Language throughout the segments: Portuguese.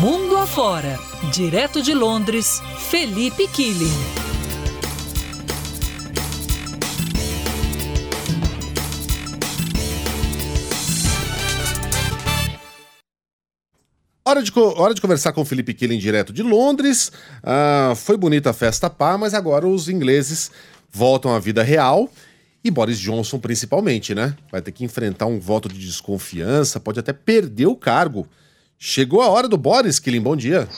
Mundo afora. Direto de Londres, Felipe Killing. Hora de, hora de conversar com o Felipe Killing direto de Londres. Ah, foi bonita a festa pá, mas agora os ingleses voltam à vida real. E Boris Johnson, principalmente, né? Vai ter que enfrentar um voto de desconfiança, pode até perder o cargo. Chegou a hora do Boris, Killing. Bom dia.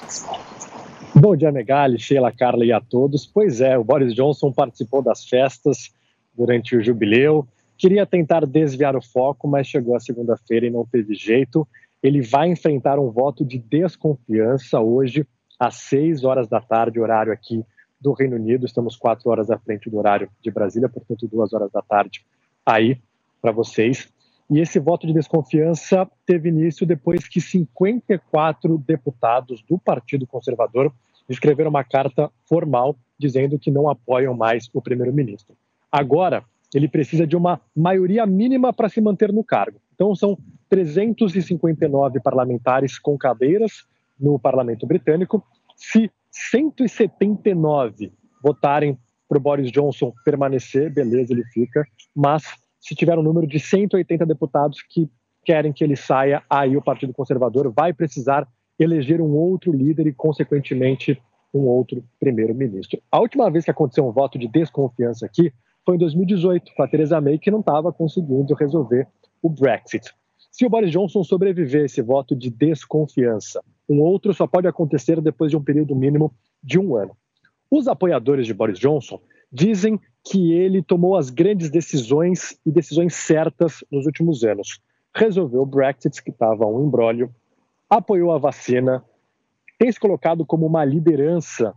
Bom dia, Megali, Sheila, Carla e a todos. Pois é, o Boris Johnson participou das festas durante o jubileu. Queria tentar desviar o foco, mas chegou a segunda-feira e não teve jeito ele vai enfrentar um voto de desconfiança hoje, às 6 horas da tarde, horário aqui do Reino Unido. Estamos quatro horas à frente do horário de Brasília, portanto, duas horas da tarde aí para vocês. E esse voto de desconfiança teve início depois que 54 deputados do Partido Conservador escreveram uma carta formal dizendo que não apoiam mais o primeiro-ministro. Agora, ele precisa de uma maioria mínima para se manter no cargo. Então, são 359 parlamentares com cadeiras no parlamento britânico. Se 179 votarem para o Boris Johnson permanecer, beleza, ele fica. Mas se tiver um número de 180 deputados que querem que ele saia, aí o Partido Conservador vai precisar eleger um outro líder e, consequentemente, um outro primeiro-ministro. A última vez que aconteceu um voto de desconfiança aqui foi em 2018, com a Theresa May, que não estava conseguindo resolver o Brexit. Se o Boris Johnson sobreviver a esse voto de desconfiança, um outro só pode acontecer depois de um período mínimo de um ano. Os apoiadores de Boris Johnson dizem que ele tomou as grandes decisões e decisões certas nos últimos anos. Resolveu o Brexit, que estava um embrólio, apoiou a vacina, tem se colocado como uma liderança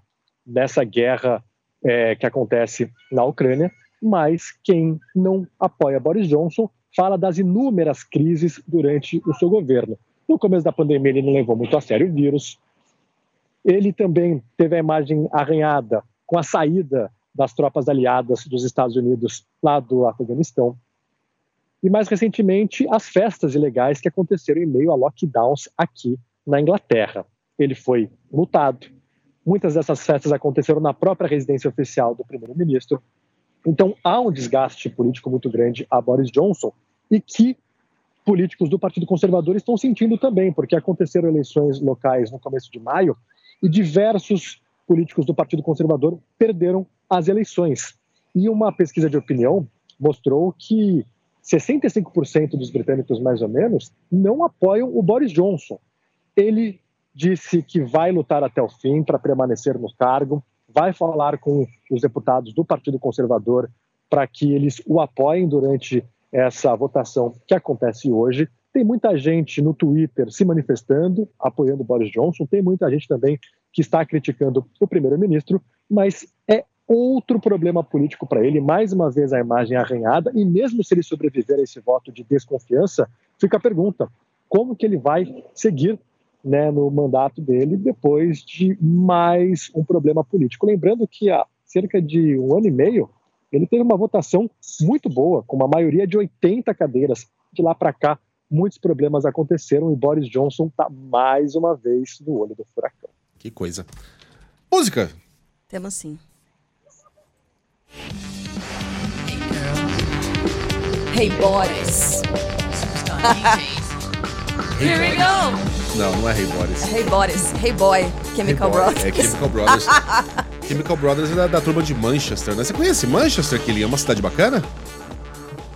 nessa guerra é, que acontece na Ucrânia, mas quem não apoia Boris Johnson fala das inúmeras crises durante o seu governo. No começo da pandemia, ele não levou muito a sério o vírus. Ele também teve a imagem arranhada com a saída das tropas aliadas dos Estados Unidos lá do Afeganistão. E mais recentemente, as festas ilegais que aconteceram em meio a lockdowns aqui na Inglaterra. Ele foi multado. Muitas dessas festas aconteceram na própria residência oficial do primeiro-ministro. Então há um desgaste político muito grande a Boris Johnson e que políticos do Partido Conservador estão sentindo também, porque aconteceram eleições locais no começo de maio e diversos políticos do Partido Conservador perderam as eleições. E uma pesquisa de opinião mostrou que 65% dos britânicos, mais ou menos, não apoiam o Boris Johnson. Ele disse que vai lutar até o fim para permanecer no cargo, vai falar com os deputados do Partido Conservador para que eles o apoiem durante essa votação que acontece hoje. Tem muita gente no Twitter se manifestando, apoiando Boris Johnson, tem muita gente também que está criticando o primeiro-ministro, mas é outro problema político para ele, mais uma vez a imagem arranhada, e mesmo se ele sobreviver a esse voto de desconfiança, fica a pergunta: como que ele vai seguir né, no mandato dele depois de mais um problema político. Lembrando que há cerca de um ano e meio ele teve uma votação muito boa, com uma maioria de 80 cadeiras. De lá para cá, muitos problemas aconteceram e Boris Johnson está mais uma vez no olho do furacão. Que coisa. Música. Temos sim. Hey Boris. Here we go. Não, não é Hey Boris. Hey Boris, Hey Boy, Chemical hey boy. Brothers. É Chemical Brothers. Chemical Brothers é da, da, turma de Manchester, né? Você conhece Manchester, que é uma cidade bacana?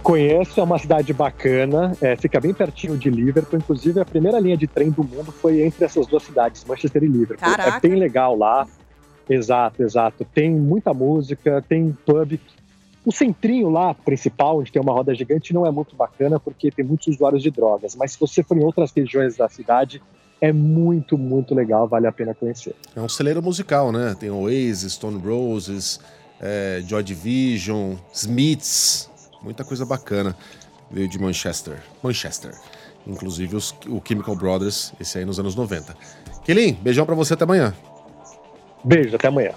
Conheço, é uma cidade bacana, é, fica bem pertinho de Liverpool. Inclusive, a primeira linha de trem do mundo foi entre essas duas cidades, Manchester e Liverpool. Caraca. É bem legal lá. Exato, exato. Tem muita música, tem pub. O centrinho lá, principal, onde tem uma roda gigante, não é muito bacana porque tem muitos usuários de drogas. Mas se você for em outras regiões da cidade, É muito, muito legal, vale a pena conhecer. É um celeiro musical, né? Tem Oasis, Stone Roses, é, Joy Division, Smiths, muita coisa bacana veio de Manchester. Manchester. Inclusive os, o Chemical Brothers, esse aí nos anos 90. Kelin, beijão pra você até amanhã. Beijo, até amanhã.